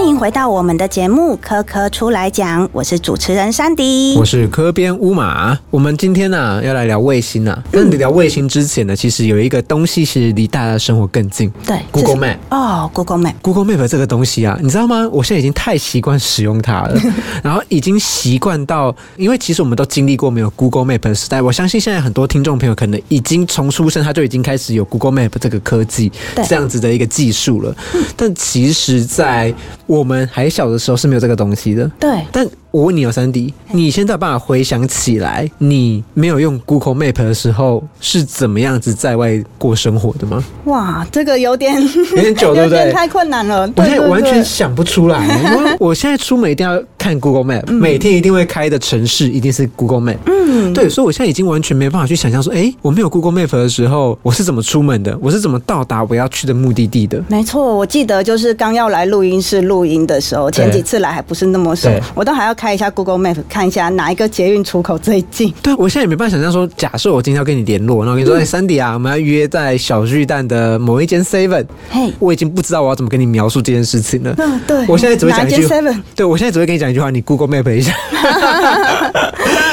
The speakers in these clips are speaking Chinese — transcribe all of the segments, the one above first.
欢迎回到我们的节目《科科出来讲》，我是主持人山迪，我是科边乌马。我们今天呢要来聊卫星啊。那你聊卫星之前呢，其实有一个东西是离大家的生活更近。对，Google Map。哦，Google Map。Google Map 这个东西啊，你知道吗？我现在已经太习惯使用它了，然后已经习惯到，因为其实我们都经历过没有 Google Map 的时代。我相信现在很多听众朋友可能已经从出生他就已经开始有 Google Map 这个科技这样子的一个技术了。但其实，在我们还小的时候是没有这个东西的。对，但。我问你哦，三弟，你现在有办法回想起来，你没有用 Google Map 的时候是怎么样子在外过生活的吗？哇，这个有点有点久，对不对？太困难了，我现在完全想不出来。因为我现在出门一定要看 Google Map，每天一定会开的城市一定是 Google Map。嗯，对，所以我现在已经完全没办法去想象说，哎，我没有 Google Map 的时候，我是怎么出门的？我是怎么到达我要去的目的地的？没错，我记得就是刚要来录音室录音的时候，前几次来还不是那么熟，我都还要开一下 Google Map。看一下哪一个捷运出口最近？对，我现在也没办法想象说，假设我今天要跟你联络，然后跟你说，哎，三迪啊，我们要约在小巨蛋的某一间 Seven。嘿，我已经不知道我要怎么跟你描述这件事情了。嗯，对。我现在只会讲一句 Seven。对，我现在只会跟你讲一句话，你 Google Map 一下，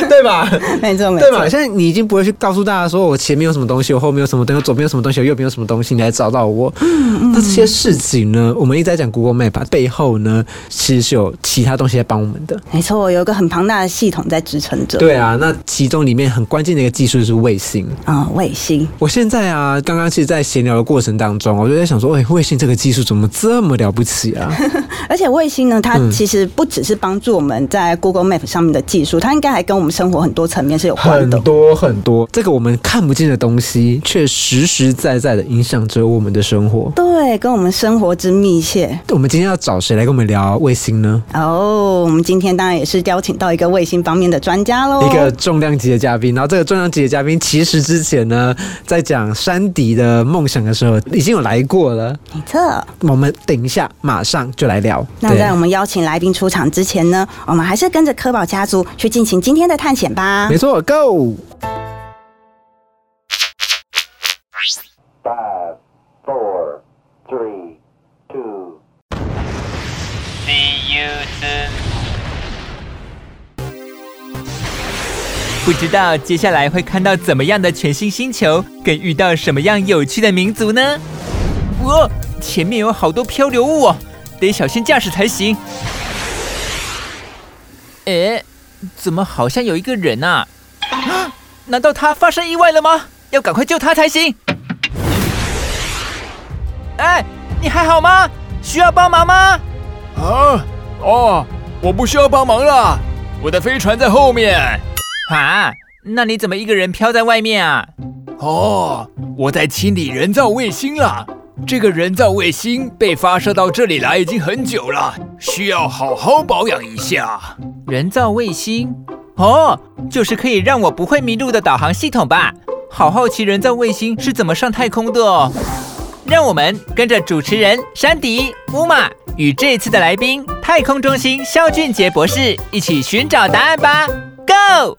对吧？没错，没错。对吧？现在你已经不会去告诉大家说我前面有什么东西，我后面有什么东西，左边有什么东西，我右边有什么东西，你来找到我。嗯嗯。那这些事情呢？我们一直在讲 Google Map 背后呢，其实是有其他东西在帮我们的。没错，有一个很庞大的系统在。在支撑着。对啊，那其中里面很关键的一个技术就是卫星啊，卫星。我现在啊，刚刚其实，在闲聊的过程当中，我就在想说，哎，卫星这个技术怎么这么了不起啊？而且卫星呢，它其实不只是帮助我们在 Google Map 上面的技术，它应该还跟我们生活很多层面是有关的。很多很多，这个我们看不见的东西，却实实在在的影响着我们的生活。对，跟我们生活之密切。我们今天要找谁来跟我们聊卫星呢？哦，我们今天当然也是邀请到一个卫星方面。的专家喽，一个重量级的嘉宾。然后这个重量级的嘉宾，其实之前呢，在讲山迪的梦想的时候，已经有来过了。没错，我们等一下马上就来聊。那在我们邀请来宾出场之前呢，我们还是跟着科宝家族去进行今天的探探险吧。没错，Go。five four three two 不知道接下来会看到怎么样的全新星球，跟遇到什么样有趣的民族呢？哇，前面有好多漂流物哦，得小心驾驶才行。哎，怎么好像有一个人啊？难道他发生意外了吗？要赶快救他才行。哎，你还好吗？需要帮忙吗？啊，哦，我不需要帮忙了，我的飞船在后面。啊，那你怎么一个人飘在外面啊？哦，我在清理人造卫星了。这个人造卫星被发射到这里来已经很久了，需要好好保养一下。人造卫星？哦，就是可以让我不会迷路的导航系统吧？好好奇人造卫星是怎么上太空的哦。让我们跟着主持人山迪乌玛与这次的来宾太空中心肖俊杰博士一起寻找答案吧。Go！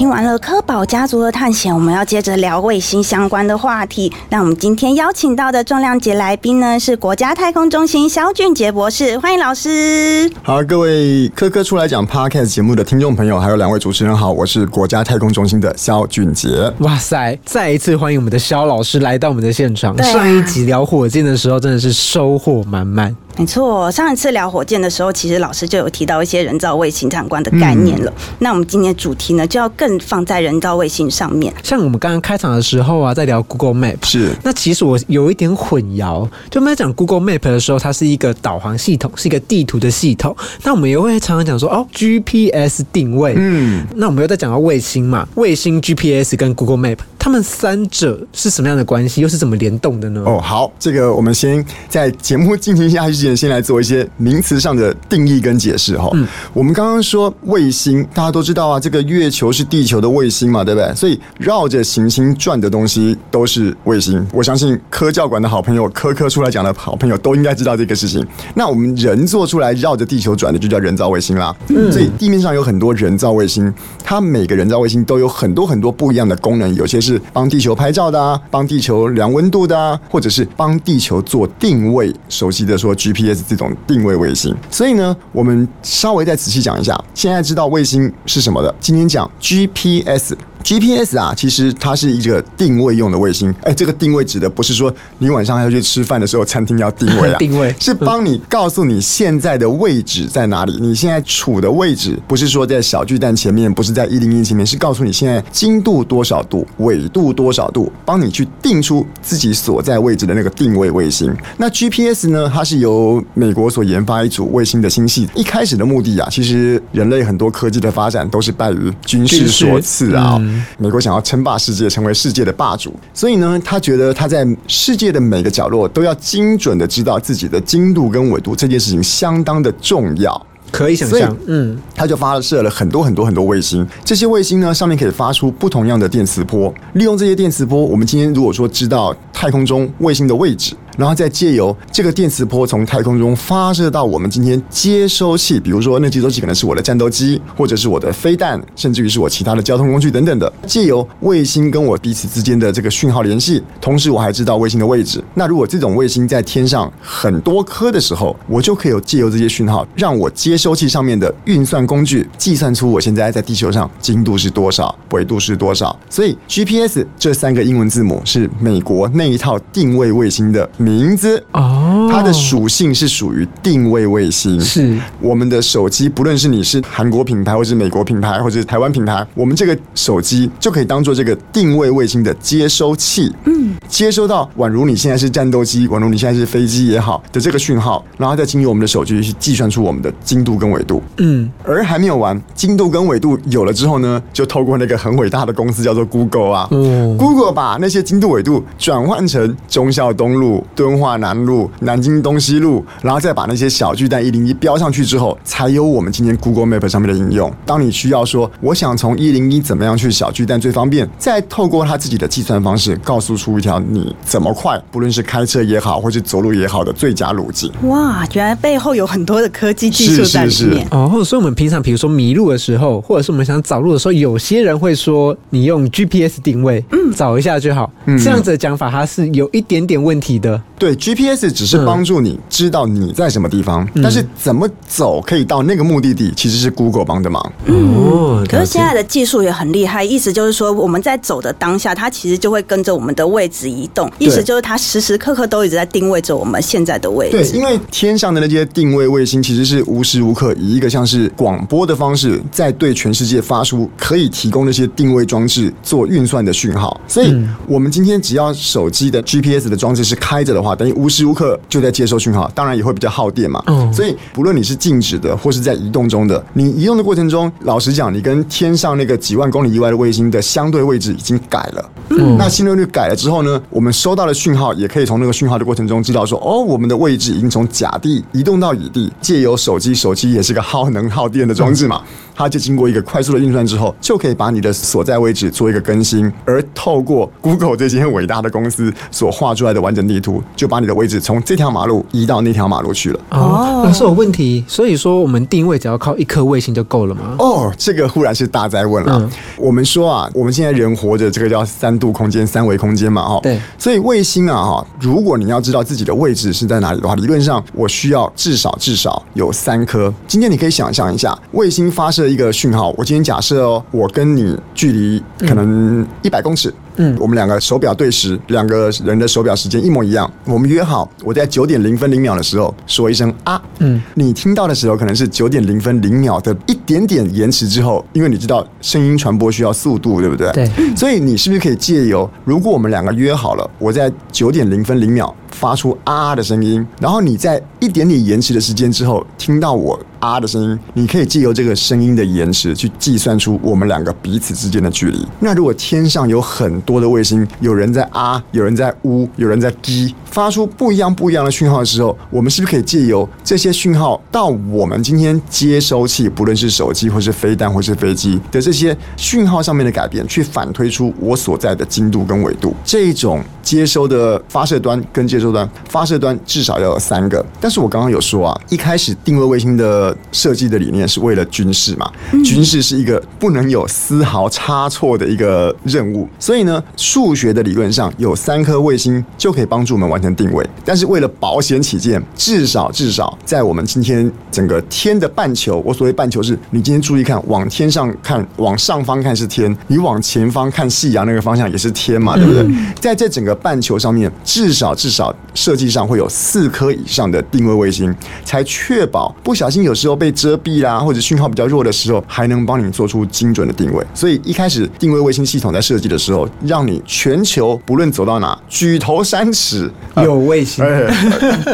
听完了科宝家族的探险，我们要接着聊卫星相关的话题。那我们今天邀请到的重量级来宾呢，是国家太空中心肖俊杰博士，欢迎老师。好，各位科科出来讲 Podcast 节目的听众朋友，还有两位主持人好，我是国家太空中心的肖俊杰。哇塞，再一次欢迎我们的肖老师来到我们的现场。上一集聊火箭的时候，真的是收获满满。没错，上一次聊火箭的时候，其实老师就有提到一些人造卫星相关的概念了。那我们今天主题呢，就要更放在人造卫星上面。像我们刚刚开场的时候啊，在聊 Google Map，是。那其实我有一点混淆，就我们在讲 Google Map 的时候，它是一个导航系统，是一个地图的系统。那我们也会常常讲说，哦，GPS 定位。嗯。那我们又在讲到卫星嘛，卫星 GPS 跟 Google Map。他们三者是什么样的关系，又是怎么联动的呢？哦，好，这个我们先在节目进行下去之前，先来做一些名词上的定义跟解释哈。嗯，我们刚刚说卫星，大家都知道啊，这个月球是地球的卫星嘛，对不对？所以绕着行星转的东西都是卫星。我相信科教馆的好朋友，科科出来讲的好朋友都应该知道这个事情。那我们人做出来绕着地球转的，就叫人造卫星啦。嗯，所以地面上有很多人造卫星，它每个人造卫星都有很多很多不一样的功能，有些是。是帮地球拍照的啊，帮地球量温度的啊，或者是帮地球做定位，熟悉的说 GPS 这种定位卫星。所以呢，我们稍微再仔细讲一下，现在知道卫星是什么的，今天讲 GPS。GPS 啊，其实它是一个定位用的卫星。哎，这个定位指的不是说你晚上要去吃饭的时候餐厅要定位啊，定位是帮你告诉你现在的位置在哪里，你现在处的位置不是说在小巨蛋前面，不是在一零一前面，是告诉你现在经度多少度、纬度多少度，帮你去定出自己所在位置的那个定位卫星。那 GPS 呢，它是由美国所研发一组卫星的星系，一开始的目的啊，其实人类很多科技的发展都是拜于军事所赐啊。美国想要称霸世界，成为世界的霸主，所以呢，他觉得他在世界的每个角落都要精准的知道自己的经度跟纬度，这件事情相当的重要。可以想象，嗯，他就发射了很多很多很多卫星，这些卫星呢上面可以发出不同样的电磁波。利用这些电磁波，我们今天如果说知道太空中卫星的位置，然后再借由这个电磁波从太空中发射到我们今天接收器，比如说那接收器可能是我的战斗机，或者是我的飞弹，甚至于是我其他的交通工具等等的，借由卫星跟我彼此之间的这个讯号联系，同时我还知道卫星的位置。那如果这种卫星在天上很多颗的时候，我就可以有借由这些讯号，让我接收器上面的运算工具计算出我现在在地球上经度是多少，纬度是多少。所以 GPS 这三个英文字母是美国那一套定位卫星的字哦它的属性是属于定位卫星。是我们的手机，不论是你是韩国品牌，或是美国品牌，或者是台湾品牌，我们这个手机就可以当做这个定位卫星的接收器。嗯，接收到宛如你现在是战斗机，宛如你现在是飞机也好的这个讯号，然后再经由我们的手机去计算出我们的精度跟纬度。嗯，而还没有完，精度跟纬度有了之后呢，就透过那个很伟大的公司叫做 Google 啊、嗯 g o o g l e 把那些精度纬度转换成忠孝东路、敦化南路、南京东西路，然后再把那些小巨蛋一零一标上去之后，才有我们今天 Google Map 上面的应用。当你需要说我想从一零一怎么样去小巨蛋最方便，再透过他自己的计算方式，告诉出一条你怎么快，不论是开车也好，或是走路也好的最佳路径。哇，原来背后有很多的科技技术在里是是面。哦，或者说我们平常比如说迷路的时候，或者是我们想找路的时候，有些人会说你用 GPS 定位，嗯，找一下就好。这样子的讲法，它是有一点点问题的。对，GPS 只是帮助你知道你在什么地方，但是怎么走可以到那个目的地，其实是 Google 帮的忙。嗯，可是现在的技术也很厉害，意思就是说，我们在走的当下，它其实就会跟着我们的位置移动，意思就是它时时刻刻都一直在定位着我们现在的位对，置。因为天上的那些定位卫星其实是无时无刻以一个像是广播的方式，在对全世界发出可以提供那些定位装置做运算的讯号。所以，我们今天只要手机的 GPS 的装置是开着的话，等于无时无刻就在接收讯号，当然也会比较耗电嘛。嗯所以，不论你是静止的或是在移动中的，你移动的过程中，老实讲，你跟天上那个几万公里以外的卫星的相对位置已经改了。嗯那心率率改了之后呢，我们收到的讯号也可以从那个讯号的过程中知道说，哦，我们的位置已经从甲地移动到乙地。借由手机，手机也是个耗能耗电的装置嘛，它就经过一个快速的运算之后，就可以把你的所在位置做一个更新，而透过 Google 这间伟大的公司所画出来的完整地图，就把你的位置从这条马路移到那条马路去了。哦，老师有问题，所以说我们定位只要靠一颗卫星就够了吗？哦，这个忽然是大灾问了。嗯我们说啊，我们现在人活着，这个叫三度空间、三维空间嘛，哈。对所以卫星啊，哈，如果你要知道自己的位置是在哪里的话，理论上我需要至少至少有三颗。今天你可以想象一下，卫星发射一个讯号，我今天假设哦，我跟你距离可能一百公尺。嗯我们两个手表对时，两个人的手表时间一模一样。我们约好，我在九点零分零秒的时候说一声啊，嗯，你听到的时候可能是九点零分零秒的一点点延迟之后，因为你知道声音传播需要速度，对不对？对。所以你是不是可以借由，如果我们两个约好了，我在九点零分零秒发出啊的声音，然后你在一点点延迟的时间之后听到我啊的声音，你可以借由这个声音的延迟去计算出我们两个彼此之间的距离。那如果天上有很多的卫星，有人在啊，有人在呜，有人在滴，发出不一样不一样的讯号的时候，我们是不是可以借由这些讯号到我们今天接收器，不论是手机或是飞弹或是飞机的这些讯号上面的改变，去反推出我所在的精度跟纬度？这种接收的发射端跟接收端，发射端至少要有三个。但是我刚刚有说啊，一开始定位卫星的的设计的理念是为了军事嘛，军事是一个不能有丝毫差错的一个任务，所以呢，数学的理论上有三颗卫星就可以帮助我们完成定位。但是为了保险起见，至少至少在我们今天整个天的半球，我所谓半球是你今天注意看，往天上看，往上方看是天，你往前方看夕阳那个方向也是天嘛，对不对？在这整个半球上面，至少至少设计上会有四颗以上的定位卫星，才确保不小心有时候被遮蔽啦，或者讯号比较弱的时候，还能帮你做出精准的定位。所以一开始定位卫星系统在设计的时候，让你全球不论走到哪，举头三尺 有卫星，哎，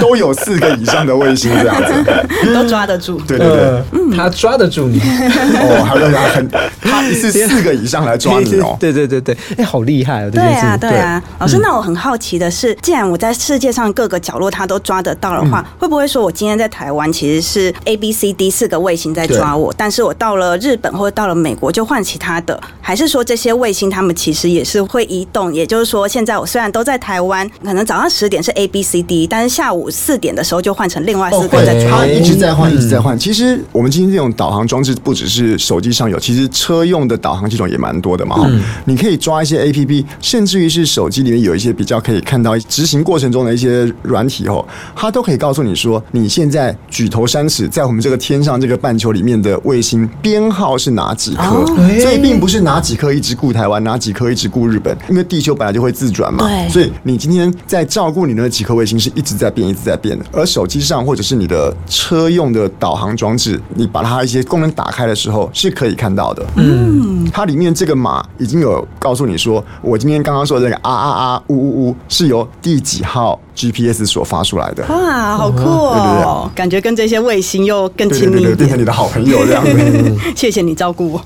都有四个以上的卫星这样子。都抓得住。对对对，呃，他抓得住你，哦，还有他很，他一次四个以上来抓你哦。对对对对，哎，好厉害哦！这对啊，件事对啊，老师，那我很好奇的是，既然我在世界上各个角落他都抓得到的话，会不会说我今天在台湾其实是 A、B、C、D 四个卫星在抓我，但是我到了日本或者到了美国就换其他的？还是说这些卫星他们其实也是会移动？也就是说，现在我虽然都在台湾，可能早上十点是 A、B、C、D，但是下午四点的时候就换成另外四个在一直在换，一直在换。其实我们今天这种导航装置不只是手机上有，其实车用的导航系统也蛮多的嘛。嗯你可以抓一些 A P P，甚至于是手机里面有一些比较可以看到执行过程中的一些软体哦，它都可以告诉你说，你现在举头三尺，在我们这个天上这个半球里面的卫星编号是哪几颗？哦所以并不是哪几颗一直顾台湾，哪几颗一直顾日本，因为地球本来就会自转嘛。对所以你今天在照顾你的那几颗卫星是一直在变，一直在变的。而手机上或者是你的车用的导航装置，你把它一些功能打开的时候是可以看到的。嗯，它里面这个码已经有告诉你说，我今天刚刚说的那个啊啊啊呜呜呜是由第几号 GPS 所发出来的。哇，好酷哦！感觉跟这些卫星又更亲密。变成你的好朋友这样子，谢谢你照顾我。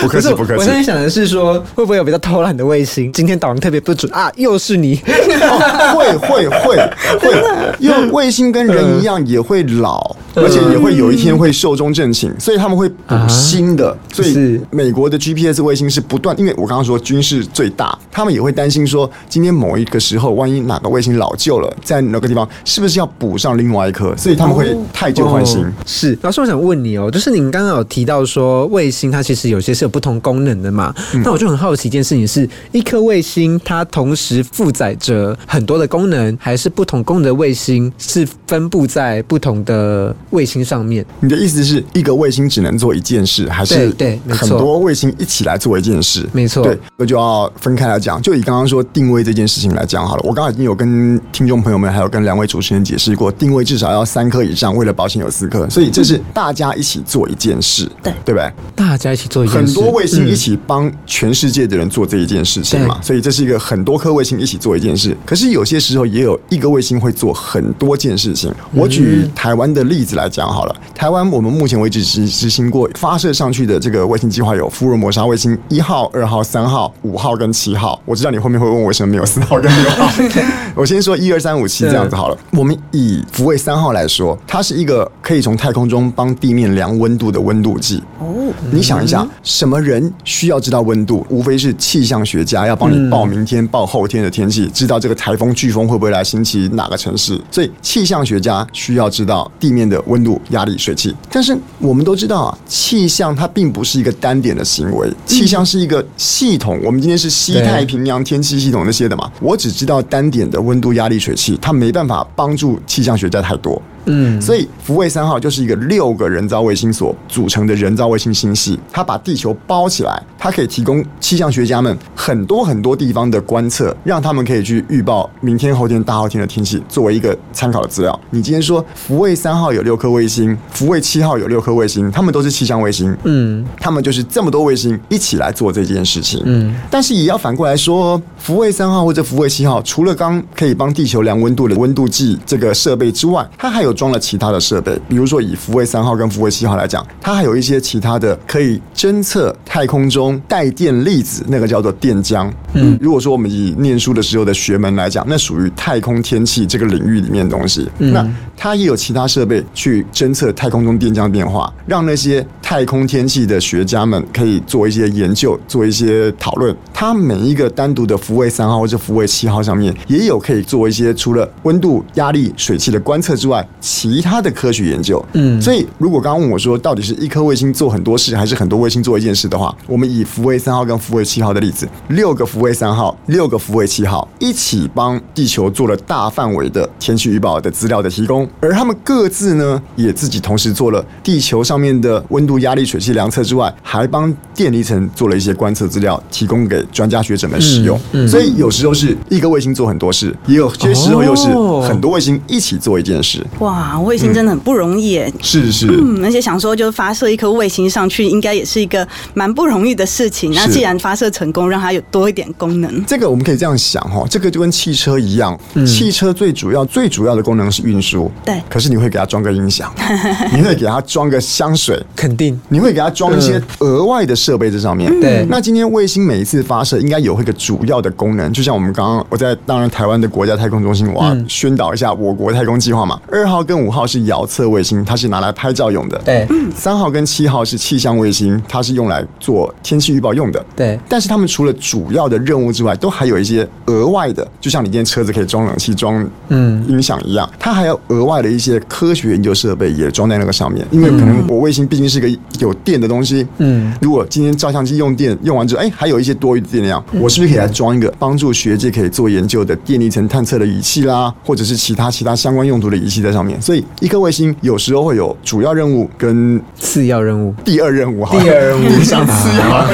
不客气不客气我现。在想的是说，会不会有比较偷懒的卫星？今天导航特别不准啊，又是你。哦会会会会，因为卫星跟人一样也会老，而且也会有一天会寿终正寝，所以他们会补新的。所以是美国的 GPS 卫星是不断，因为我刚刚说军事最大，他们也会担心说，今天某一个时候，万一哪个卫星老旧了，在哪个地方是不是要补上另外一颗？所以他们会太旧换新哦。是，老师，我想问你哦，就是您刚刚有提到说卫星它其实有些是有不同功能的嘛？嗯那我就很好奇一件事情是，一颗卫星它同时负载着很多的功能，还是不同功能的卫星是分布在不同的卫星上面？你的意思是一个卫星只能做一件事，还是对对没错很多卫星一起来做一件事？没错对，那就要分开来讲。就以刚刚说定位这件事情来讲好了，我刚刚已经有跟听众朋友们还有跟两位主持人解释过，定位至少要三颗以上，为了保险有四颗，所以这是大家一起做一件事，对对不对？大家一起做一件事很，多卫星嗯一起帮全世界的人做这一件事情嘛，对所以这是一个很多颗卫星一起做一件事。可是有些时候也有一个卫星会做很多件事情。我举台湾的例子来讲好了，台湾我们目前为止执执行过发射上去的这个卫星计划有福尔摩沙卫星一号、二号、三号、五号跟七号。我知道你后面会问我为什么没有四号跟六号，我先说一二三五七这样子好了。我们以福卫三号来说，它是一个可以从太空中帮地面量温度的温度计。哦，你想一下，什么人需要知道温度？无非是气象学家要帮你报明天、报后天的天气，知道这个台风、飓风会不会来星期哪个城市。所以气象学家需要知道地面的温度、压力、水汽。但是我们都知道啊，气象它并不是一个单点的行为，气象是一个系统。我们今天是西太平洋天气系统那些的嘛，我只知道单点的温度、压力、水汽，它没办法帮助气象学家太多。嗯，所以福卫三号就是一个六个人造卫星所组成的人造卫星星系，它把地球包起来，它可以提供气象学家们很多很多地方的观测，让他们可以去预报明天、后天、大后天的天气，作为一个参考的资料。你今天说福卫三号有六颗卫星，福卫七号有六颗卫星，他们都是气象卫星，嗯，他们就是这么多卫星一起来做这件事情。嗯，但是也要反过来说，福卫三号或者福卫七号，除了刚可以帮地球量温度的温度计这个设备之外，它还有装了其他的设备。比如说以福卫三号跟福卫七号来讲，它还有一些其他的可以侦测太空中带电粒子，那个叫做电浆。嗯，如果说我们以念书的时候的学门来讲，那属于太空天气这个领域里面的东西。嗯那它也有其他设备去侦测太空中电浆变化，让那些太空天气的学家们可以做一些研究，做一些讨论。它每一个单独的福卫三号或者福卫七号上面，也有可以做一些除了温度、压力、水汽的观测之外，其他的科学研究。嗯，所以如果刚刚问我说，到底是一颗卫星做很多事，还是很多卫星做一件事的话，我们以福卫三号跟福卫七号的例子，六个福卫三号，六个福卫七号一起帮地球做了大范围的天气预报的资料的提供，而他们各自呢，也自己同时做了地球上面的温度、压力、水汽量测之外，还帮电离层做了一些观测资料，提供给专家学者们使用。嗯所以有时候是一个卫星做很多事，也有些时候又是哦很多卫星一起做一件事。哇，卫星真的很不容易耶。是是。嗯，而且想说，就是发射一颗卫星上去，应该也是一个蛮不容易的事情。那既然发射成功，让它有多一点功能，这个我们可以这样想哈，这个就跟汽车一样，汽车最主要最主要的功能是运输，对可是你会给它装个音响，你会给它装个香水，肯定你会给它装一些额外的设备在上面。对那今天卫星每一次发射应该有一个主要的功能，就像我们刚刚我在当然台湾的国家太空中心，我要宣导一下我国太空计划嘛。二号跟五号是遥测卫星，它是拿来拍照用的。对三号跟七号是气象卫星，它是用来做天气预报用的。对但是他们除了主要的任务之外，都还有一些额外的，就像你今天车子可以装冷气、装嗯音响一样，它还有额外的一些科学研究设备也装在那个上面。因为可能我卫星毕竟是个有电的东西，嗯，如果今天照相机用电用完之后，哎，还有一些多余的电量，我是不是可以来装一个帮助学界可以做研究的电离层探测的仪器啦，或者是其他其他相关用途的仪器在上面？所以一颗卫星有时候会有主要任务跟次要任务。第二任务哈，第二任务你想次要，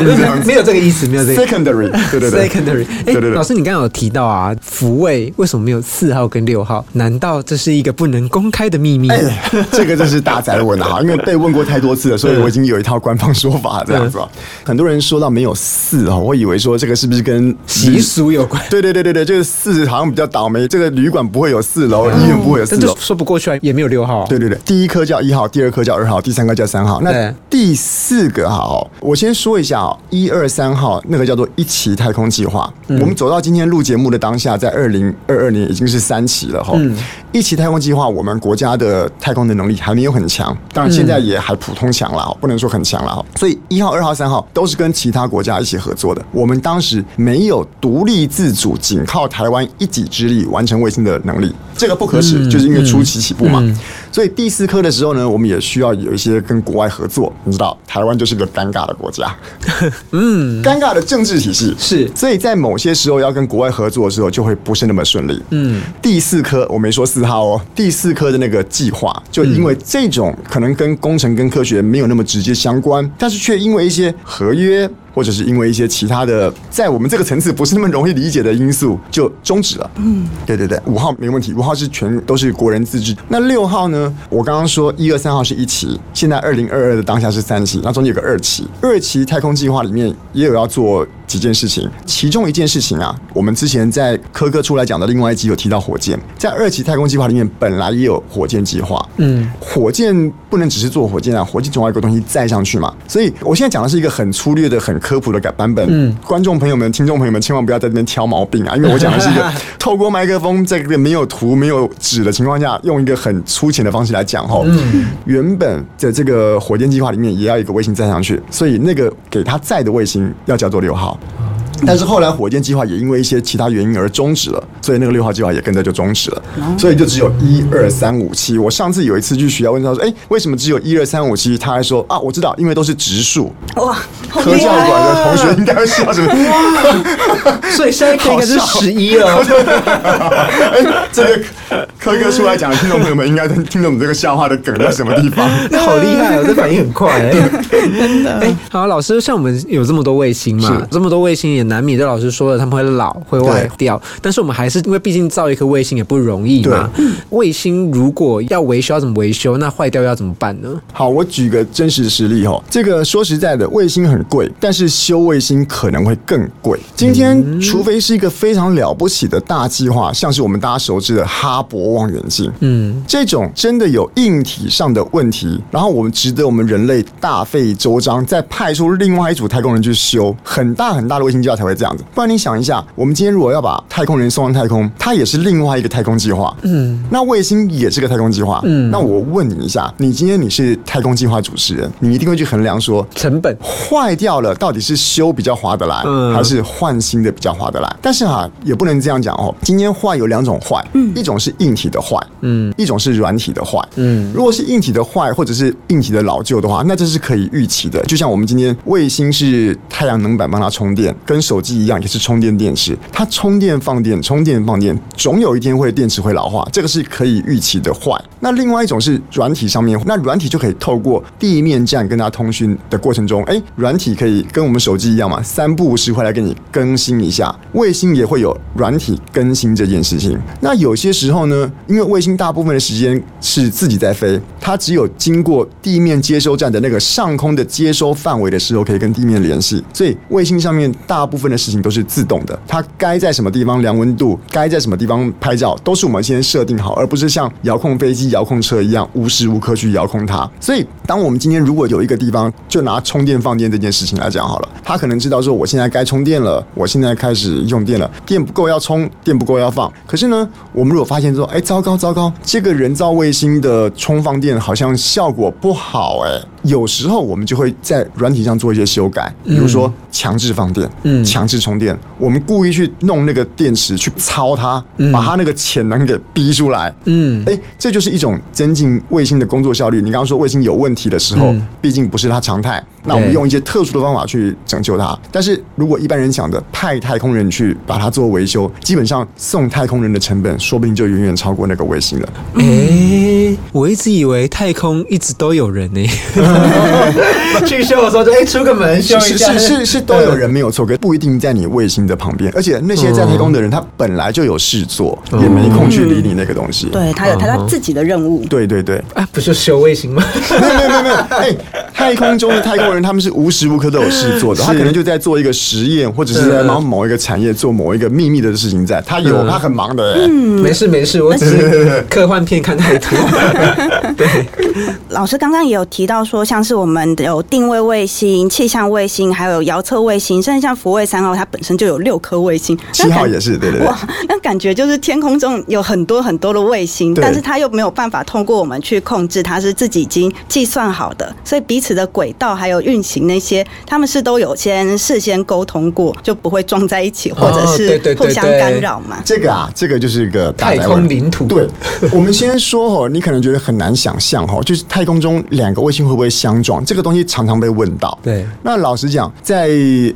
没有这个意思，没有这个 secondary，对对对 secondary。哎对对对老师，你刚刚有提到啊，福卫为什么没有四号跟六号？难道这是一个不能公开的秘密？哎，这个就是大宅问了哈，因为被问过太多次了，所以我已经有一套官方说法这样子啊。很多人说到没有四哈，我以为说这个是不是跟习？俗有关，对对对对对，就是四好像比较倒霉，这个旅馆不会有四楼，医院不会有四说不过去啊，也没有六号啊。对对对，第一颗叫一号，第二颗叫二号，第三颗叫三号。那第四个号，我先说一下哦，一二三号那个叫做一期太空计划。我们走到今天录节目的当下，在二零二二年已经是三期了哈。一期太空计划，我们国家的太空的能力还没有很强，当然现在也还普通强了哈，不能说很强了哈。所以一号、二号、三号都是跟其他国家一起合作的。我们当时没有独立自主，仅靠台湾一己之力完成卫星的能力，这个不可耻，就是因为初期起步嘛。所以第四颗的时候呢，我们也需要有一些跟国外合作。你知道，台湾就是个尴尬的国家，嗯，尴尬的政治体系是所以在某些时候要跟国外合作的时候，就会不是那么顺利。嗯，第四颗我没说四号哦，第四颗的那个计划，就因为这种可能跟工程跟科学没有那么直接相关，但是却因为一些合约。或者是因为一些其他的，在我们这个层次不是那么容易理解的因素，就终止了。嗯，对对对，五号没问题，五号是全都是国人自治。那六号呢？我刚刚说一二三号是一期，现在二零二二的当下是三期，那中间有个二期。二期太空计划里面也有要做几件事情，其中一件事情啊，我们之前在科科出来讲的另外一集有提到火箭，在二期太空计划里面本来也有火箭计划。嗯，火箭不能只是做火箭啊，火箭总要有个东西载上去嘛。所以我现在讲的是一个很粗略的、很科普的改版本。嗯，观众朋友们、听众朋友们，千万不要在这边挑毛病啊，因为我讲的是一个 透过麦克风，在这个没有图、没有纸的情况下，用一个很粗浅的方式来讲哈。嗯，原本在这个火箭计划里面也要一个卫星载上去，所以那个给它载的卫星要叫做六号。但是后来火箭计划也因为一些其他原因而终止了，所以那个六号计划也跟着就终止了，所以就只有一二三五七。我上次有一次去学校问他说：“哎，为什么只有一二三五七？”他还说：“啊，我知道，因为都是植树。”哇，科教馆的同哦！学应该会笑什么？所以下一颗应该是十一了。哎，这个科哥出来讲，听众朋友们应该能听懂这个笑话的梗在什么地方。那好厉害哦，这反应很快哎、真的。哎，好，老师，像我们有这么多卫星嘛，这么多卫星也难免，就老师说了，他们会老，会坏掉。但是我们还是因为毕竟造一颗卫星也不容易嘛。卫星如果要维修，要怎么维修？那坏掉要怎么办呢？好，我举个真实实例哈。这个说实在的，卫星很贵，但是修卫星可能会更贵。今天，除非是一个非常了不起的大计划，像是我们大家熟知的哈勃望远镜，嗯，这种真的有硬体上的问题，然后我们值得我们人类大费周章，再派出另外一组太空人去修很大很大的卫星，就要才会这样子。不然你想一下，我们今天如果要把太空人送上太空，它也是另外一个太空计划。嗯，那卫星也是个太空计划。嗯，那我问你一下，你今天你是太空计划主持人，你一定会去衡量说，成本坏掉了到底是修比较划得来，嗯还是换新的比较划得来？但是啊，也不能这样讲哦。今天坏有两种坏，嗯，一种是硬体的坏，嗯，一种是软体的坏，嗯。如果是硬体的坏或者是硬体的老旧的话，那这是可以预期的。就像我们今天卫星是太阳能板帮它充电，跟手机一样，也是充电电池，它充电放电，充电放电，总有一天会电池会老化，这个是可以预期的坏。那另外一种是软体上面，那软体就可以透过地面站跟它通讯的过程中，哎，软体可以跟我们手机一样嘛，三步五时会来给你更新一下。卫星也会有软体更新这件事情。那有些时候呢，因为卫星大部分的时间是自己在飞，它只有经过地面接收站的那个上空的接收范围的时候，可以跟地面联系。所以卫星上面大部部分的事情都是自动的，它该在什么地方量温度，该在什么地方拍照，都是我们先设定好，而不是像遥控飞机、遥控车一样无时无刻去遥控它。所以，当我们今天如果有一个地方，就拿充电放电这件事情来讲好了，它可能知道说我现在该充电了，我现在开始用电了，电不够要充，电不够要放。可是呢，我们如果发现说，哎，糟糕糟糕，这个人造卫星的充放电好像效果不好，哎，有时候我们就会在软体上做一些修改，比如说强制放电，嗯，强制充电，我们故意去弄那个电池去操它，把它那个潜能给逼出来，嗯哎，这就是一种增进卫星的工作效率。你刚刚说卫星有问题的时候，毕竟不是它常态，那我们用一些特殊的方法去拯救它。但是如果一般人想的派太空人去把它做维修，基本上送太空人的成本说不定就远远超过那个卫星了。哎、我一直以为太空一直都有人呢、去修的时候就哎、出个门修是一下，是是是都有人没有错，可不一定在你卫星的旁边。而且那些在太空的人，他本来就有事做，也没空去理你那个东西。对他有他他自己的任务。对对对，啊，不是修卫星吗？没有没有没有没有，哎，太空中的太空人他们是无时无刻都有事做的，他可能就在做一个实验，或者是在忙某一个产业做某一个秘密的事情在，他有嗯。他很忙的，嗯。没事没事，我只是 科幻片看太多。对，老师刚刚也有提到说，像是我们有定位卫星、气象卫星，还有遥测卫星，甚至像福卫三号，它本身就有六颗卫星。七号也是，对对对。哇，那感觉就是天空中有很多很多的卫星，但是它又没有办法通过我们去控制，它是自己已经计算好的，所以彼此的轨道还有运行那些，他们是都有先事先沟通过，就不会撞在一起，或者是对对互相对干扰嘛。这个啊，这个就是一个太空领土。对，我们先说哦，你可能觉得很难想象哈，就是太空中两个卫星会不会相撞？这个东西常常被问到。对那老实讲，在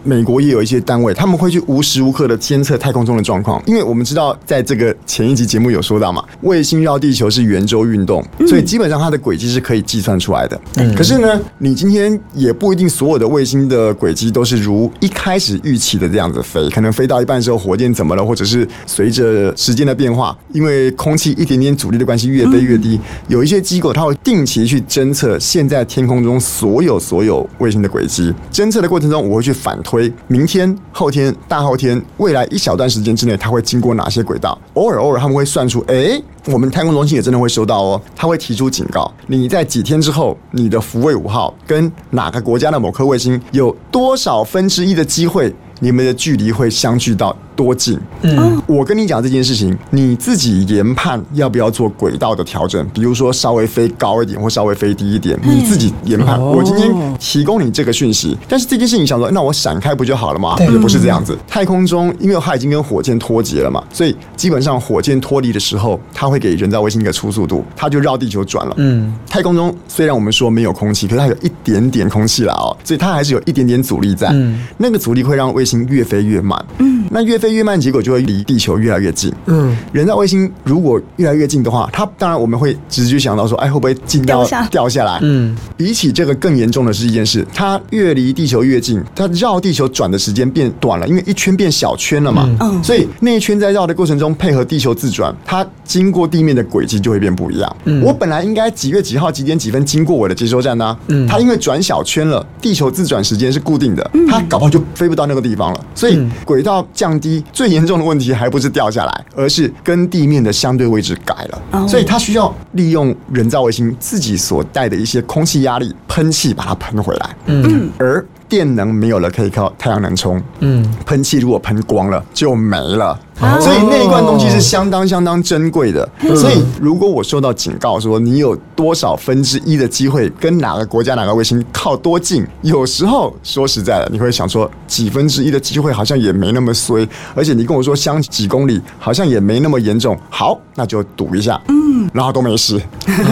美国也有一些单位，他们会去无时无刻的监测太空中的状况，因为我们知道，在这个前一集节目有说到嘛，卫星绕地球是圆周运动，所以基本上它的轨迹是可以计算出来的。可是呢，你今天也不一定所有的卫星的轨迹都是如一开始预期的这样子飞，可能飞到一半的时候火箭怎么了，或者是随着时间的变化，因为空气一点点阻力的关系越飞越低，有一些机构它会定期去侦测现在天空中所有所有卫星的轨迹。侦测的过程中，我会去反推明天、后天、大后天未来一小段时间之内它会经过哪些轨道。偶尔偶尔他们会算出，哎、我们太空中心也真的会收到哦，他会提出警告，你在几天之后，你的福卫五号跟哪个国家的某颗卫星有多少分之一的机会，你们的距离会相距到多近？嗯，我跟你讲这件事情，你自己研判要不要做轨道的调整，比如说稍微飞高一点或稍微飞低一点，你自己研判。哦我今天提供你这个讯息，但是这件事情想说，那我闪开不就好了吗？也不是这样子。太空中，因为它已经跟火箭脱节了嘛，所以基本上火箭脱离的时候，它会给人造卫星一个初速度，它就绕地球转了。嗯，太空中虽然我们说没有空气，可是它有一点点空气了哦，所以它还是有一点点阻力在。嗯那个阻力会让卫星越飞越慢。嗯，那越飞越慢，结果就会离地球越来越近。嗯，人造卫星如果越来越近的话，它当然我们会直觉想到说，哎，会不会近到掉下掉下来？嗯，比起这个更严重的是一件事，它越离地球越近，它绕地球转的时间变短了，因为一圈变小圈了嘛。嗯所以那一圈在绕的过程中，配合地球自转，它经过地面的轨迹就会变不一样。嗯我本来应该几月几号几点几分经过我的接收站呢、嗯它因为转小圈了，地球自转时间是固定的，它搞不好就飞不到那个地方了。所以轨道降低最严重的问题还不是掉下来，而是跟地面的相对位置改了。哦所以它需要利用人造卫星自己所带的一些空气压力喷气把它喷回来。嗯，而电能没有了，可以靠太阳能充。嗯，喷气如果喷光了就没了。哦所以那一罐东西是相当相当珍贵的。所以如果我受到警告说你有多少分之一的机会跟哪个国家哪个卫星靠多近，有时候说实在的，你会想说几分之一的机会好像也没那么衰，而且你跟我说相几公里好像也没那么严重。好，那就赌一下，嗯，然后都没事。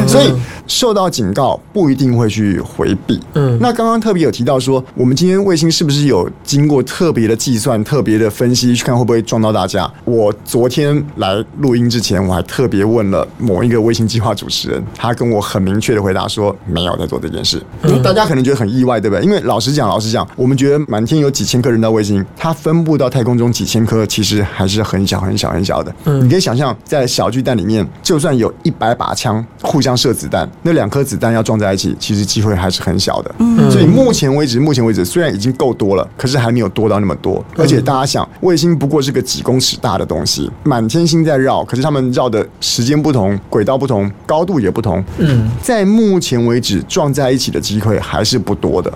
所以受到警告不一定会去回避。嗯那刚刚特别有提到说，我们今天卫星是不是有经过特别的计算、特别的分析，去看会不会撞到大家？我昨天来录音之前，我还特别问了某一个卫星计划主持人，他跟我很明确的回答说，没有在做这件事。大家可能觉得很意外，对不对？因为老实讲，老实讲，我们觉得满天有几千颗人造卫星，它分布到太空中几千颗，其实还是很小、很小、很小的。嗯你可以想象，在小巨蛋里面，就算有一百把枪互相射子弹，那两颗子弹要撞在一起，其实机会还是很小的。嗯所以目前为止，目前为止虽然已经够多了，可是还没有多到那么多。而且大家想，卫星不过是个几公尺大的东西，满天星在绕，可是他们绕的时间不同，轨道不同，高度也不同。嗯，在目前为止撞在一起的机会还是不多的。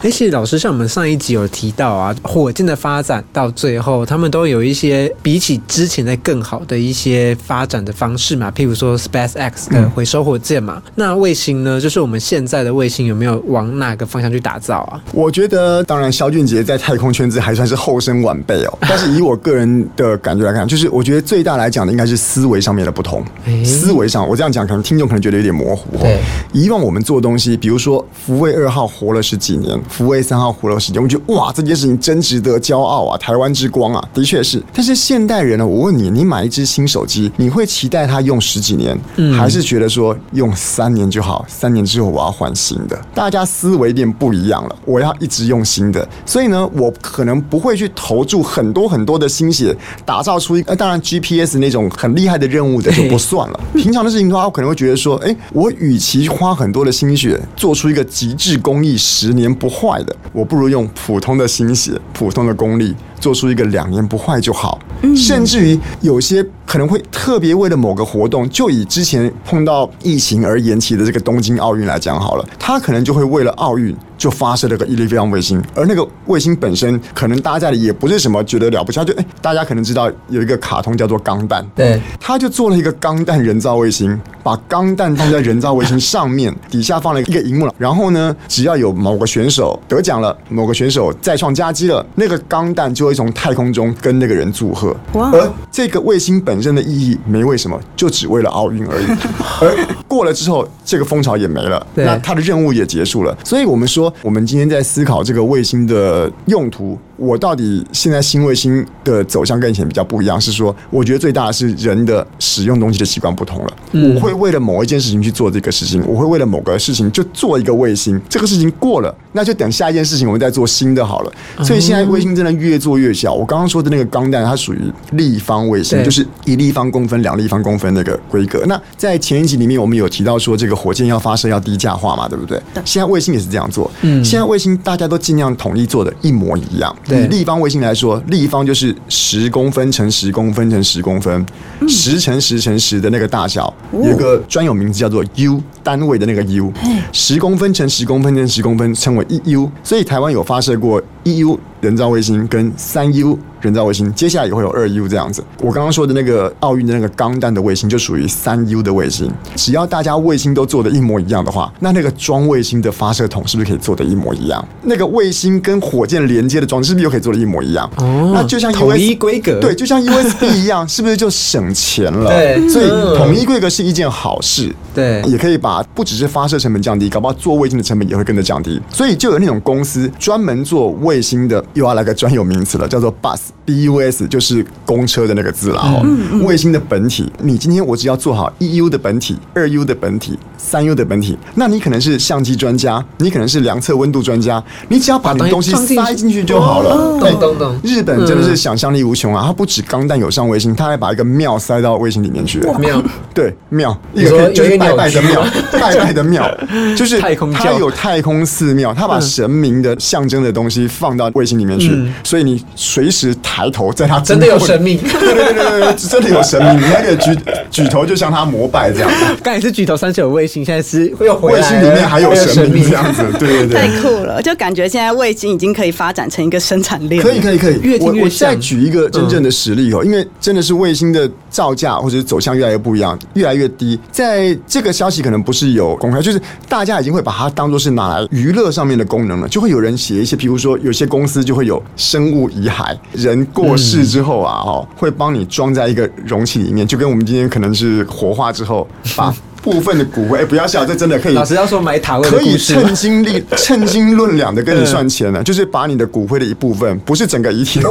哎，其实老师，像我们上一集有提到啊，火箭的发展到最后，他们都有一些比起之前在更好的一些发展的方式嘛，譬如说 SpaceX 的回收火箭嘛。那卫星呢，就是我们现在的卫星有没有往哪个方向去打造啊？我觉得，当然，肖俊杰在太空圈子还算是后生晚辈哦。但是以我个人的感觉来看，就是我觉得最大来讲的应该是思维上面的不同。诶思维上，我这样讲，可能听众可能觉得有点模糊哦对。以往我们做东西，比如说福卫二号活了十几年，福卫三号活了十几年，我们觉得哇，这件事情真值得骄傲啊，台湾之光啊，的确是。但是现代人呢，我问你，你买一只新手机，你会期待它用十几年，还是觉得说用三年就好？三年之后我要换新的？大家思维变不一样了，我要一直用新的，所以呢，我可能不会去投注很多很多的心血，打造出一个，呃当然 GPS 那种很厉害的任务的就不算了。平常的事情的话，我可能会觉得说，哎，我与其花很多的心血做出一个极致工艺，十年不坏的，我不如用普通的心血、普通的功力。做出一个两年不坏就好，甚至于有些可能会特别为了某个活动，就以之前碰到疫情而延期的这个东京奥运来讲好了，他可能就会为了奥运就发射了个伊利菲昂卫星，而那个卫星本身可能大家家里也不是什么觉得了不起，他就哎，大家可能知道有一个卡通叫做《钢弹》，对，他就做了一个钢弹人造卫星，把钢弹放在人造卫星上面，底下放了一个荧幕了，然后呢，只要有某个选手得奖了，某个选手再创佳绩了，那个钢弹就会从太空中跟那个人祝贺。哇。而这个卫星本身的意义没为什么，就只为了奥运而已。而过了之后，这个风潮也没了，那它的任务也结束了。所以我们说，我们今天在思考这个卫星的用途。我到底现在新卫星的走向跟以前比较不一样，是说，我觉得最大的是人的使用东西的习惯不同了。我会为了某一件事情去做这个事情，我会为了某个事情就做一个卫星。这个事情过了，那就等下一件事情我们再做新的好了。所以现在卫星真的越做越小。我刚刚说的那个钢弹，它属于立方卫星，就是一立方公分、两立方公分那个规格。那在前一集里面，我们有提到说，这个火箭要发射要低价化嘛，对不对？现在卫星也是这样做。嗯现在卫星大家都尽量统一做的一模一样。对以立方卫星来说，立方就是十公分乘十公分乘十公分，十乘十乘十的那个大小，有一个专有名字叫做 U 单位的那个 U，十公分乘十公分乘十公分称为一 U。所以台湾有发射过一 U 人造卫星跟三 U 人造卫星，接下来也会有二 U 这样子。我刚刚说的那个奥运的那个钢弹的卫星就属于三 U 的卫星。只要大家卫星都做的一模一样的话，那那个装卫星的发射筒是不是可以做的一模一样？那个卫星跟火箭连接的装置是不是又可以做的一模一样？哦那就像统 US 一规格对，就像 USB 一样，是不是就省钱了？对所以嗯统一规格是一件好事。对也可以把不只是发射成本降低，搞不好做卫星的成本也会跟着降低。所以就有那种公司专门做卫星的，又要来个专有名词了，叫做 bus，b u s 就是公车的那个字了哦。卫星的本体，你今天我只要做好一 u 的本体、二 u 的本体、三 u 的本体，那你可能是相机专家，你可能是量测温度专家，你只要把你的东西塞进去就好了。对懂懂懂日本真的是想象力无穷啊！它不止钢弹有上卫星，它还把一个庙塞到卫星里面去。庙对庙，一个就是拜拜的庙 拜拜的庙，就是太空教它有太空寺庙，它把神明的象征的东西放到卫星星里面去，所以你随时抬头在它真的有生命。对对对对对，真的有神明，你那个举举头就向他膜拜这样。刚才是举头三十有卫星，现在是又回来卫星里面还有神明还这样子，对对对太。酷了，就感觉现在卫星已经可以发展成一个生产链。可以可以可以，越听我我越像再举一个真正的实例哦，因为真的是卫星的造价或者是走向越来越不一样，越来越低。在这个消息可能不是有公开，就是大家已经会把它当做是拿来娱乐上面的功能了，就会有人写一些，比如说有些公司就会有生物遗骸，人过世之后啊，哦，会帮你装在一个容器里面，就跟我们今天可能是火化之后把。部分的骨灰，哎、不要笑，这真的可以老师要说买塔位可以故事。称斤力、称斤论两的跟你算钱呢，就是把你的骨灰的一部分，不是整个遗体都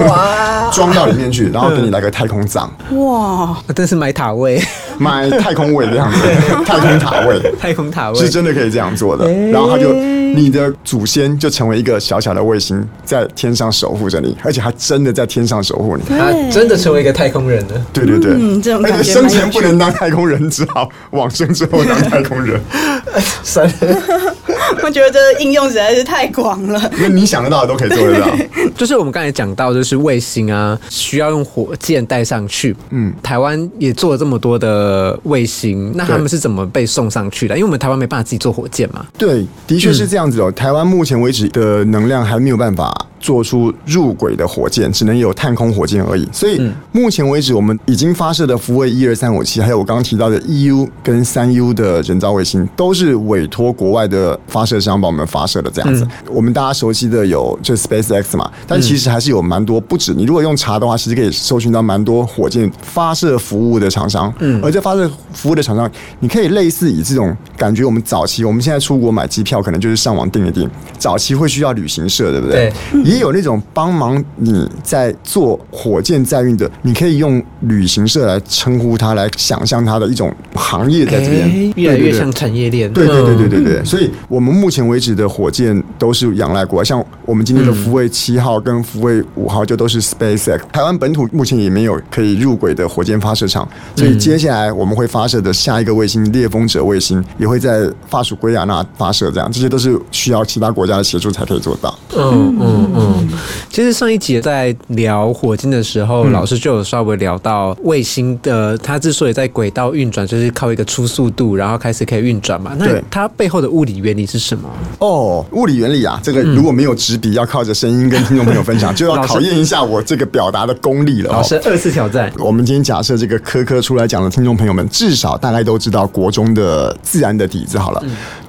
装到里面去，然后给你来个太空葬，哇，真是买塔位，买太空位的样子，太空塔位。太空塔位。是真的可以这样做的，然后他就你的祖先就成为一个小小的卫星，在天上守护着你，而且还真的在天上守护你。他真的成为一个太空人了。对对对，嗯这种感觉而且生前不能当太空人，只好往生之后当太空人，算了，我觉得这个应用实在是太广了。因为你想得到的都可以做得到。就是我们刚才讲到，就是卫星啊，需要用火箭带上去。嗯，台湾也做了这么多的卫星，那他们是怎么被送上去的？因为我们台湾没办法自己做火箭嘛。对，的确是这样子哦。台湾目前为止的能量还没有办法做出入轨的火箭，只能有探空火箭而已。所以目前为止，我们已经发射的福卫一二三五七，还有我刚刚提到的 EU 跟三 U 的人造卫星，都是委托国外的发射商帮我们发射的这样子。我们大家熟悉的有就 SpaceX 嘛，但其实还是有蛮多不止。你如果用查的话，其实可以搜寻到蛮多火箭发射服务的厂商。嗯，而这发射服务的厂商，你可以类似以这种感觉，我们早期我们现在出国买机票，可能就是上网订一订。早期会需要旅行社，对不对？也有那种帮忙你在做火箭载运的，你可以用旅行社来称呼它，来想象它的一种行业在这边哎，越来越像产业链。对对对对嗯对对，所以我们目前为止的火箭都是仰赖国外，像我们今天的福卫七号跟福卫五号就都是 SpaceX。台湾本土目前也没有可以入轨的火箭发射场，所以接下来我们会发射的下一个卫星猎风者卫星也会在法属圭亚那发射，这样这些都是需要其他国家的协助才可以做到。嗯嗯嗯。其实上一集在聊火箭的时嗯候，老师就有稍微聊到卫星的，它之所以在轨道运转，就是靠一个初速度，然后开始可以运转嘛。那它背后的物理原理是什么？哦，物理原理啊，这个如果没有纸笔，要靠着声音跟听众朋友分享，就要考验一下我这个表达的功力了、哦。老师二次挑战。我们今天假设这个科科出来讲的听众朋友们，至少大概都知道国中的自然的底子好了。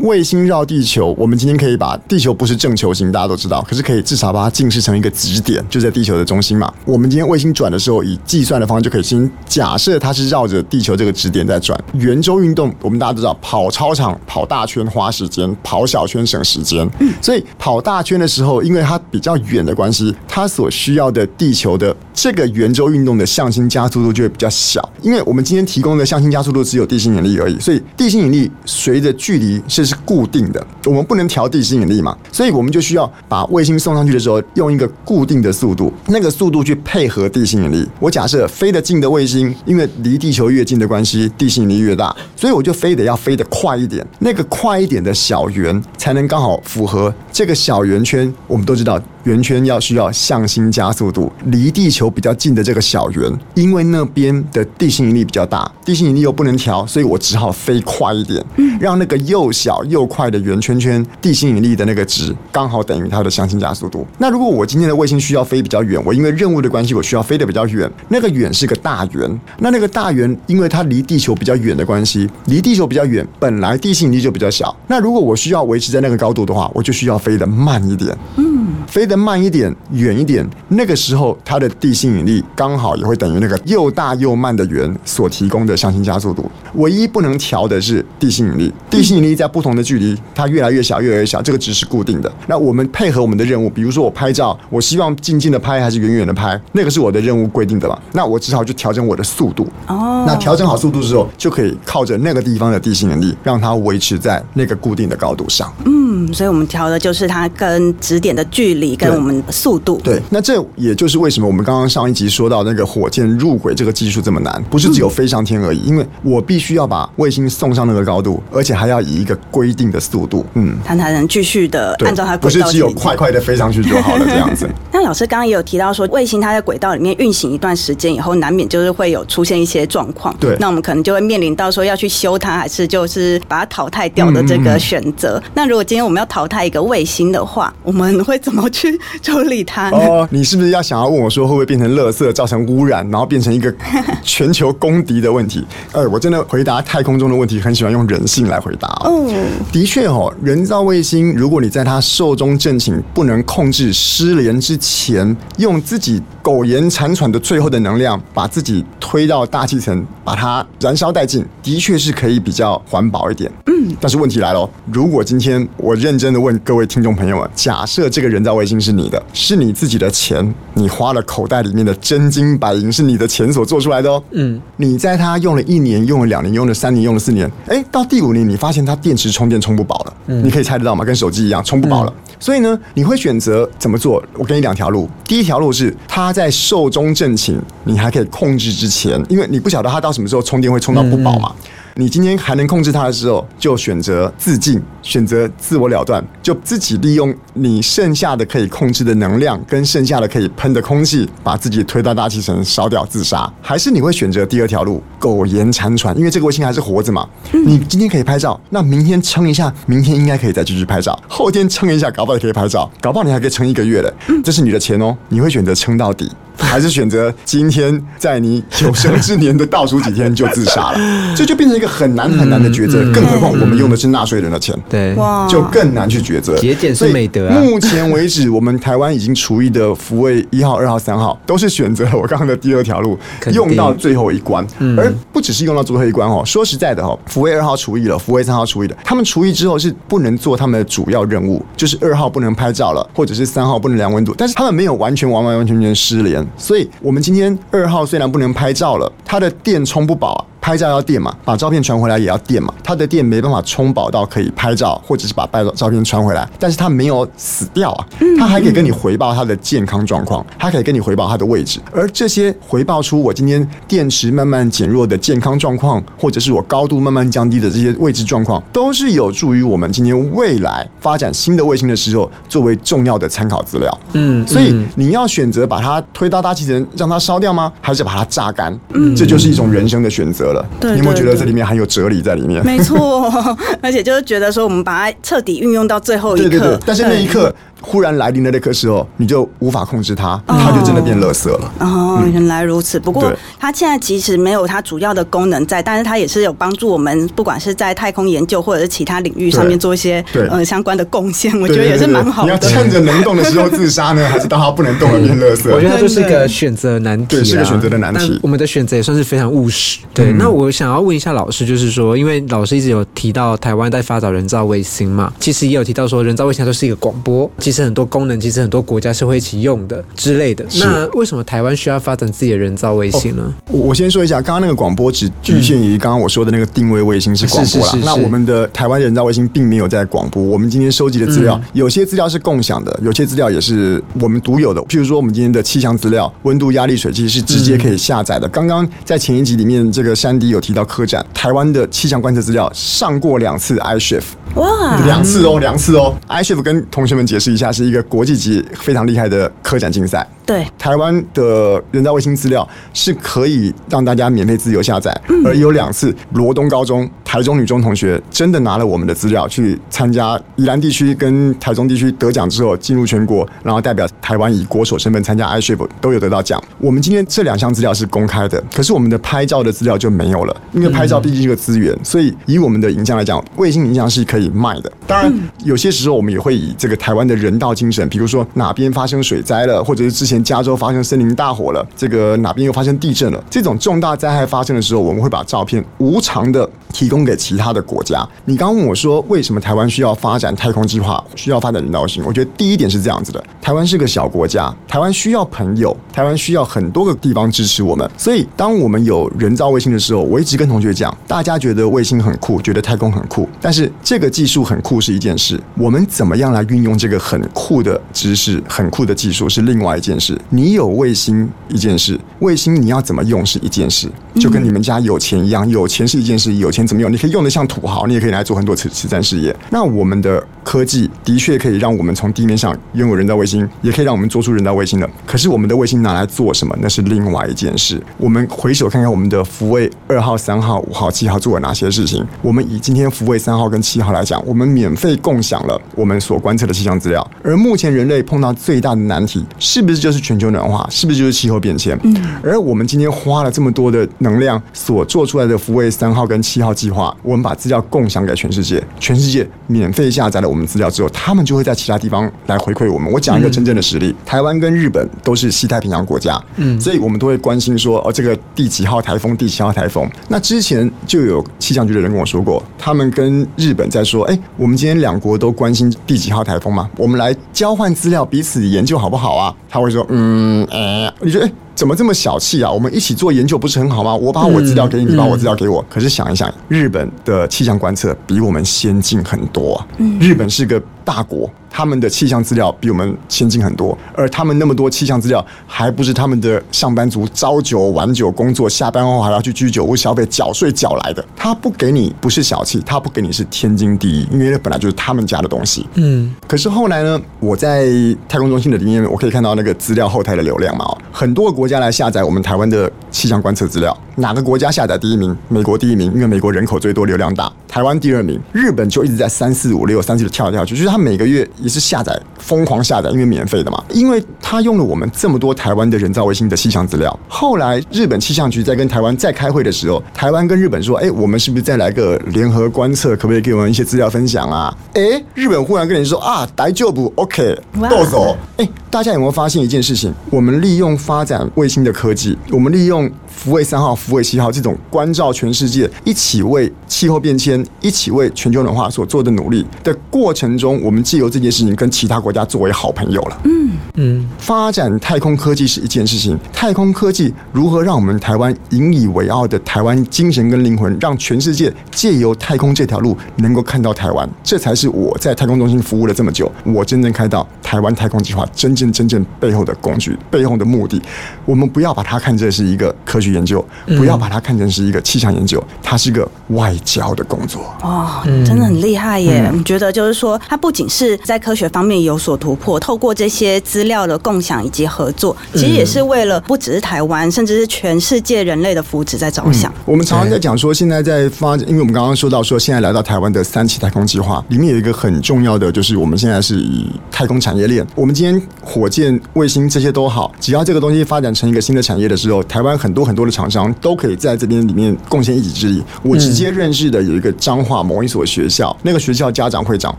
卫星绕地球，我们今天可以把地球不是正球形，大家都知道，可是可以至少把它近视成一个直点，就在地球的中心嘛。我们今天卫星转的时候，以计算的方式就可以先假设它是绕着地球这个直点在转。圆周运动，我们大家都知道，跑操场跑大圈花时间，跑小圈省时间。所以跑大圈的时候，因为它比较远的关系，它所需要的地球的这个圆周运动的向心加速度就会比较小。因为我们今天提供的向心加速度只有地心引力而已，所以地心引力随着距离是是固定的，我们不能调地心引力嘛，所以我们就需要把卫星送上去的时候，用一个固定的速度，那个速度去配合地心引力。我假设飞得近的卫星，因为离地球越近的关系，地心引力越大，所以我就非得要飞得快一点，那个快一点的小圆才能刚好符合这个小圆圈。我们都知道，圆圈要需要向心加速度，离地球比较近的这个小圆，因为那边的地心引力比较大，地心引力又不能调，所以我只好飞快一点，让那个又小又快的圆圈圈地心引力的那个值刚好等于它的向心加速度。那如果我今天的卫星需要飞比较远，我因为任务的关系，我需要飞得比较远，那个远是个大圆，那那个大圆因为它离地球比较远的关系，离地球比较远，本来地心引力就比较小。那如果我需要维持在那个高度的话，我就需要飞得慢一点。嗯飞得慢一点、远一点，那个时候它的地心引力刚好也会等于那个又大又慢的圆所提供的向心加速度。唯一不能调的是地心引力，地心引力在不同的距离，它越来越小，越来越小，这个值是固定的。那我们配合我们的任务，比如说我拍照，我希望静静的拍还是远远的拍，那个是我的任务规定的嘛？那我只好就调整我的速度。哦，那调整好速度之后，就可以靠着那个地方的地心引力，让它维持在那个固定的高度上。嗯，所以我们调的就是就是它跟指点的距离跟我们速度。对，那这也就是为什么我们刚刚上一集说到那个火箭入轨这个技术这么难，不是只有飞上天而已，因为我必须要把卫星送上那个高度，而且还要以一个规定的速度，嗯，它才能继续的按照它，不是只有快快的飞上去就好了这样子。那老师刚刚也有提到说，卫星它在轨道里面运行一段时间以后，难免就是会有出现一些状况。对那我们可能就会面临到说要去修它，还是就是把它淘汰掉的这个选择。那如果今天我们要淘汰一个卫星的话，我们会怎么去处理它呢？哦，你是不是要想要问我说会不会变成垃圾，造成污染，然后变成一个 全球公敌的问题？呃，我真的回答太空中的问题，很喜欢用人性来回答哦。哦，的确哦，人造卫星，如果你在它寿终正寝、不能控制失联之前，用自己苟延残喘的最后的能量，把自己推到大气层，把它燃烧殆尽，的确是可以比较环保一点。嗯，但是问题来了，如果今天我认真的问各位听众朋友们，假设这个人造卫星是你的，是你自己的钱，你花了口袋里面的真金白银，是你的钱所做出来的哦。嗯，你在它用了一年、用了两年、用了三年、用了四年，哎，到第五年你发现它电池充电充不饱了，你可以猜得到吗？跟手机一样，充不饱了。所以呢，你会选择怎么做？我给你两条路。第一条路是它在寿终正寝，你还可以控制之前，因为你不晓得它到什么时候充电会充到不饱嘛。你今天还能控制它的时候，就选择自尽，选择自我了断，就自己利用你剩下的可以控制的能量跟剩下的可以喷的空气，把自己推到大气层烧掉自杀，还是你会选择第二条路，苟延残喘？因为这个卫星还是活着嘛。你今天可以拍照，那明天撑一下，明天应该可以再继续拍照，后天撑一下，搞不好也可以拍照，搞不好你还可以撑一个月嘞。这是你的钱哦，你会选择撑到底。还是选择今天在你有生之年的倒数几天就自杀了，这就变成一个很难很难的抉择。更何况我们用的是纳税人的钱，对，哇，就更难去抉择。节俭是所以美德啊目前为止，我们台湾已经除役的福卫一号、二号、三号，都是选择了我刚刚的第二条路，用到最后一关。而不只是用到最后一关哦。说实在的哦，福卫二号除役了，福卫三号除役的，他们除役之后是不能做他们的主要任务，就是二号不能拍照了，或者是三号不能量温度，但是他们没有完全完完完全全失联。所以我们今天二号虽然不能拍照了，它的电充不饱啊。拍照要电嘛，把照片传回来也要电嘛。它的电没办法充饱到可以拍照，或者是把拍照照片传回来，但是它没有死掉啊，它还可以跟你回报它的健康状况，它可以跟你回报它的位置。而这些回报出我今天电池慢慢减弱的健康状况，或者是我高度慢慢降低的这些位置状况，都是有助于我们今天未来发展新的卫星的时候作为重要的参考资料。嗯所以你要选择把它推到大气层让它烧掉吗？还是把它榨干？嗯这就是一种人生的选择了。对你有没有觉得这里面很有哲理在里面？没错，而且就是觉得说，我们把它彻底运用到最后一刻。对对对，但是那一刻忽然来临的那刻时候，你就无法控制它，它就真的变垃圾了。哦，原来如此。不过它现在其实没有它主要的功能在，但是它也是有帮助我们，不管是在太空研究或者是其他领域上面做一些相关的贡献，我觉得也是蛮好的你要。趁着能动的时候自杀呢，还是当它不能动了变垃圾？我觉得它就是一个选择难题、啊，对是个选择的难题我们的选择也算是非常务实。对，嗯那我想要问一下老师，就是说，因为老师一直有提到台湾在发展人造卫星嘛，其实也有提到说人造卫星它就是一个广播，其实很多功能其实很多国家是会一起用的之类的。那为什么台湾需要发展自己的人造卫星呢？我我先说一下，刚刚那个广播只局限于刚刚我说的那个定位卫星是广播啦是是是。是那我们的台湾人造卫星并没有在广播，我们今天收集的资料，有些资料是共享的，有些资料也是我们独有的。譬如说，我们今天的气象资料、温度、压力、水汽是直接可以下载的。刚刚在前一集里面，这个山迪有提到科展，台湾的气象观测资料上过两次 iShift。哇，两次哦，两次哦。iShift 跟同学们解释一下，是一个国际级非常厉害的科展竞赛。对，台湾的人造卫星资料是可以让大家免费自由下载，而有两次罗东高中、台中女中同学真的拿了我们的资料去参加宜兰地区跟台中地区得奖之后进入全国，然后代表台湾以国手身份参加 iShift 都有得到奖。我们今天这两项资料是公开的，可是我们的拍照的资料就没有了，因为拍照毕竟是个资源，所以以我们的影像来讲，卫星影像是可以卖的。当然，有些时候我们也会以这个台湾的人道精神，比如说哪边发生水灾了，或者是之前加州发生森林大火了，这个哪边又发生地震了，这种重大灾害发生的时候，我们会把照片无偿的提供给其他的国家。你刚问我说，为什么台湾需要发展太空计划，需要发展人造卫星？我觉得第一点是这样子的：台湾是个小国家，台湾需要朋友，台湾需要很多个地方支持我们。所以，当我们有人造卫星的时候，我一直跟同学讲，大家觉得卫星很酷，觉得太空很酷，但是这个技术很酷。度是一件事，我们怎么样来运用这个很酷的知识、很酷的技术是另外一件事。你有卫星一件事，卫星你要怎么用是一件事，就跟你们家有钱一样，有钱是一件事，有钱怎么用，你可以用的像土豪，你也可以来做很多慈慈善事业。那我们的科技的确可以让我们从地面上拥有人造卫星，也可以让我们做出人造卫星的。可是我们的卫星拿来做什么？那是另外一件事。我们回首看看我们的福卫二号、三号、五号、七号做了哪些事情。我们以今天福卫三号跟七号来讲，我们免费共享了我们所观测的气象资料。而目前人类碰到最大的难题，是不是就是全球暖化？是不是就是气候变迁？嗯。而我们今天花了这么多的能量所做出来的福卫三号跟七号计划，我们把资料共享给全世界，全世界免费下载了我们资料之后，他们就会在其他地方来回馈我们。我讲一个真正的实例，台湾跟日本都是西太平洋国家，嗯，所以我们都会关心说，哦，这个第几号台风，第几号台风。那之前就有气象局的人跟我说过，他们跟日本在说，哎，我们今天两国都关心第几号台风嘛，我们来交换资料，彼此研究好不好啊？他会说，嗯，哎，你觉得？哎怎么这么小气啊？我们一起做研究不是很好吗？我把我资料给你，你把我资料给我。可是想一想，日本的气象观测比我们先进很多啊。日本是个大国，他们的气象资料比我们先进很多，而他们那么多气象资料，还不是他们的上班族朝九晚九工作，下班后还要去居酒屋消费、缴税缴来的。他不给你不是小气，他不给你是天经地义，因为那本来就是他们家的东西。嗯。可是后来呢，我在太空中心的里面，我可以看到那个资料后台的流量嘛，很多国家来下载我们台湾的气象观测资料，哪个国家下载第一名？美国第一名，因为美国人口最多，流量大。台湾第二名，日本就一直在三四五六三四的跳来跳去，就是他每个月也是下载疯狂下载，因为免费的嘛。因为他用了我们这么多台湾的人造卫星的气象资料。后来日本气象局在跟台湾再开会的时候，台湾跟日本说：“哎，我们是不是再来个联合观测？可不可以给我们一些资料分享啊？”哎，日本忽然跟你说：“啊，来就不 OK，豆走。”哎，大家有没有发现一件事情？我们利用发展卫星的科技，我们利用福卫三号、福卫七号这种关照全世界，一起为气候变迁、一起为全球暖化所做的努力的过程中，我们借由这件事情跟其他国家作为好朋友了。嗯嗯，发展太空科技是一件事情，太空科技如何让我们台湾引以为傲的台湾精神跟灵魂，让全世界借由太空这条路能够看到台湾，这才是我在太空中心服务了这么久，我真正看到台湾太空计划真正真正背后的工具、背后的目的。我们不要把它看成是一个科学研究，不要把它看成是一个气象研究，它是一个外交的工作。哦，真的很厉害耶！我觉得就是说，它不仅是在科学方面有所突破，透过这些资料的共享以及合作，其实也是为了不只是台湾，甚至是全世界人类的福祉在着想。我们常常在讲说，现在在发展，因为我们刚刚说到说，现在来到台湾的三期太空计划里面有一个很重要的，就是我们现在是以太空产业链。我们今天火箭、卫星这些都好，只要这个东西发展成一个新的产业的时候，台湾很多很多的厂商都可以在这边里面贡献一己之力。我直接认识的有一个彰化某一所学校，那个学校家长会长，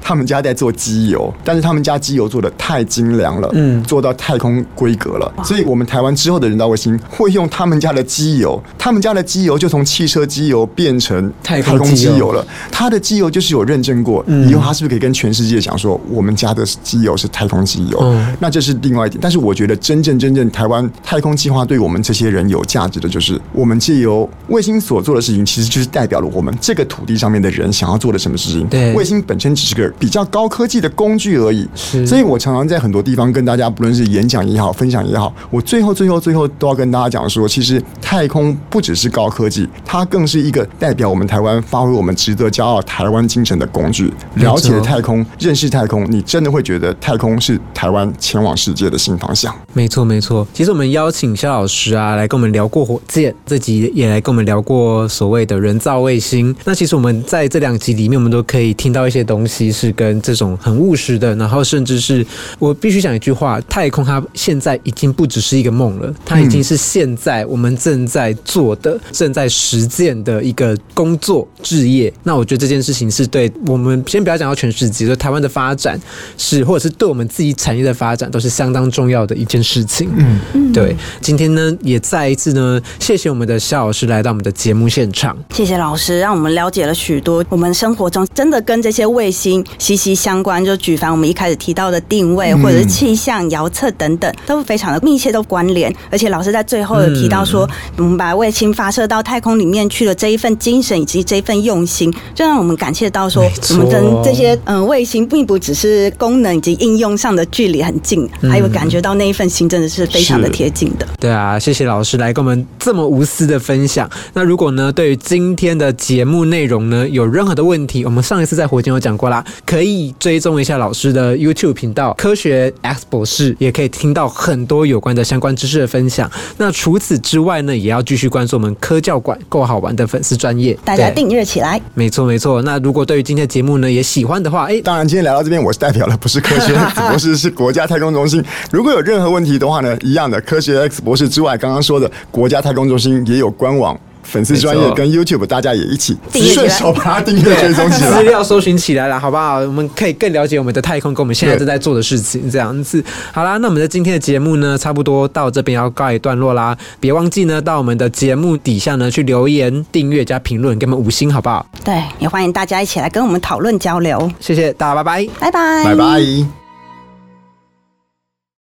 他们家在做机油，但是他们家机油做的太精良了，嗯，做到太空规格了，所以我们台湾之后的人造卫星会用他们家的机油，他们家的机油就从汽车机油变成太空机油了。它的机油就是有认证过，以后它是不是可以跟全世界讲说，我们家的机油是太空机油？那这是另外一点。但是我觉得真正真正台湾太空计划对我们这些人有价值的，就是我们借由卫星所做的事情，其实就是代表了我们这个土地上面的人想要做的什么事情。对，卫星本身只是个比较高科技的工具而已。是，所以我常常在很多地方跟大家，不论是演讲也好，分享也好，我最后最后最后都要跟大家讲说，其实太空不只是高科技，它更是一个代表我们台湾发挥我们值得骄傲台湾精神的工具。了解太空，认识太空，你真的会觉得太空是台湾前往世界的新方向。没错，没错。其实我们邀请肖老师啊，来跟我们聊过火箭，这集也来跟我们聊过所谓的人造卫星。那其实我们在这两集里面，我们都可以听到一些东西，是跟这种很务实的，然后甚至是我必须讲一句话：太空它现在已经不只是一个梦了，它已经是现在我们正在做的、正在实践的一个工作置业。那我觉得这件事情是对我们先不要讲到全世界，就台湾的发展是，或者是对我们自己产业的发展，都是相当重要的一件事情。嗯，对。今天呢，也再一次呢，谢谢我们的肖老师来到我们的节目现场。谢谢老师，让我们了解了许多我们生活中真的跟这些卫星息息相关。就举凡我们一开始提到。到的定位，或者是气象、遥测等等，都非常的密切都关联。而且老师在最后有提到说，我们把卫星发射到太空里面去的这一份精神以及这一份用心，就让我们感谢到说，我们跟这些嗯卫星并不只是功能以及应用上的距离很近，还有感觉到那一份心真的是非常的贴近的。对啊，谢谢老师来跟我们这么无私的分享。那如果呢，对于今天的节目内容呢，有任何的问题，我们上一次在火箭有讲过啦，可以追踪一下老师的 YouTube 频道“科学 X 博士”，也可以听到很多有关的相关知识的分享。那除此之外呢，也要继续关注我们科教馆够好玩的粉丝专业，大家订阅起来。没错没错。那如果对于今天的节目呢，也喜欢的话，哎，当然今天来到这边，我是代表了，不是科学 X 博士，是国家太空中心。如果有任何问题的话呢，一样的，科学 X 博士之外，刚刚说的国家太空中心也有官网。粉丝专业跟 YouTube，大家也一起顺手把它订阅追踪起来，资料搜寻起来了，好不好？我们可以更了解我们的太空跟我们现在正在做的事情，这样子。好啦，那我们的今天的节目呢，差不多到这边要告一段落啦。别忘记呢，到我们的节目底下呢去留言、订阅加评论，给我们五星，好不好？对，也欢迎大家一起来跟我们讨论交流。谢谢大家，拜拜，拜拜，拜拜。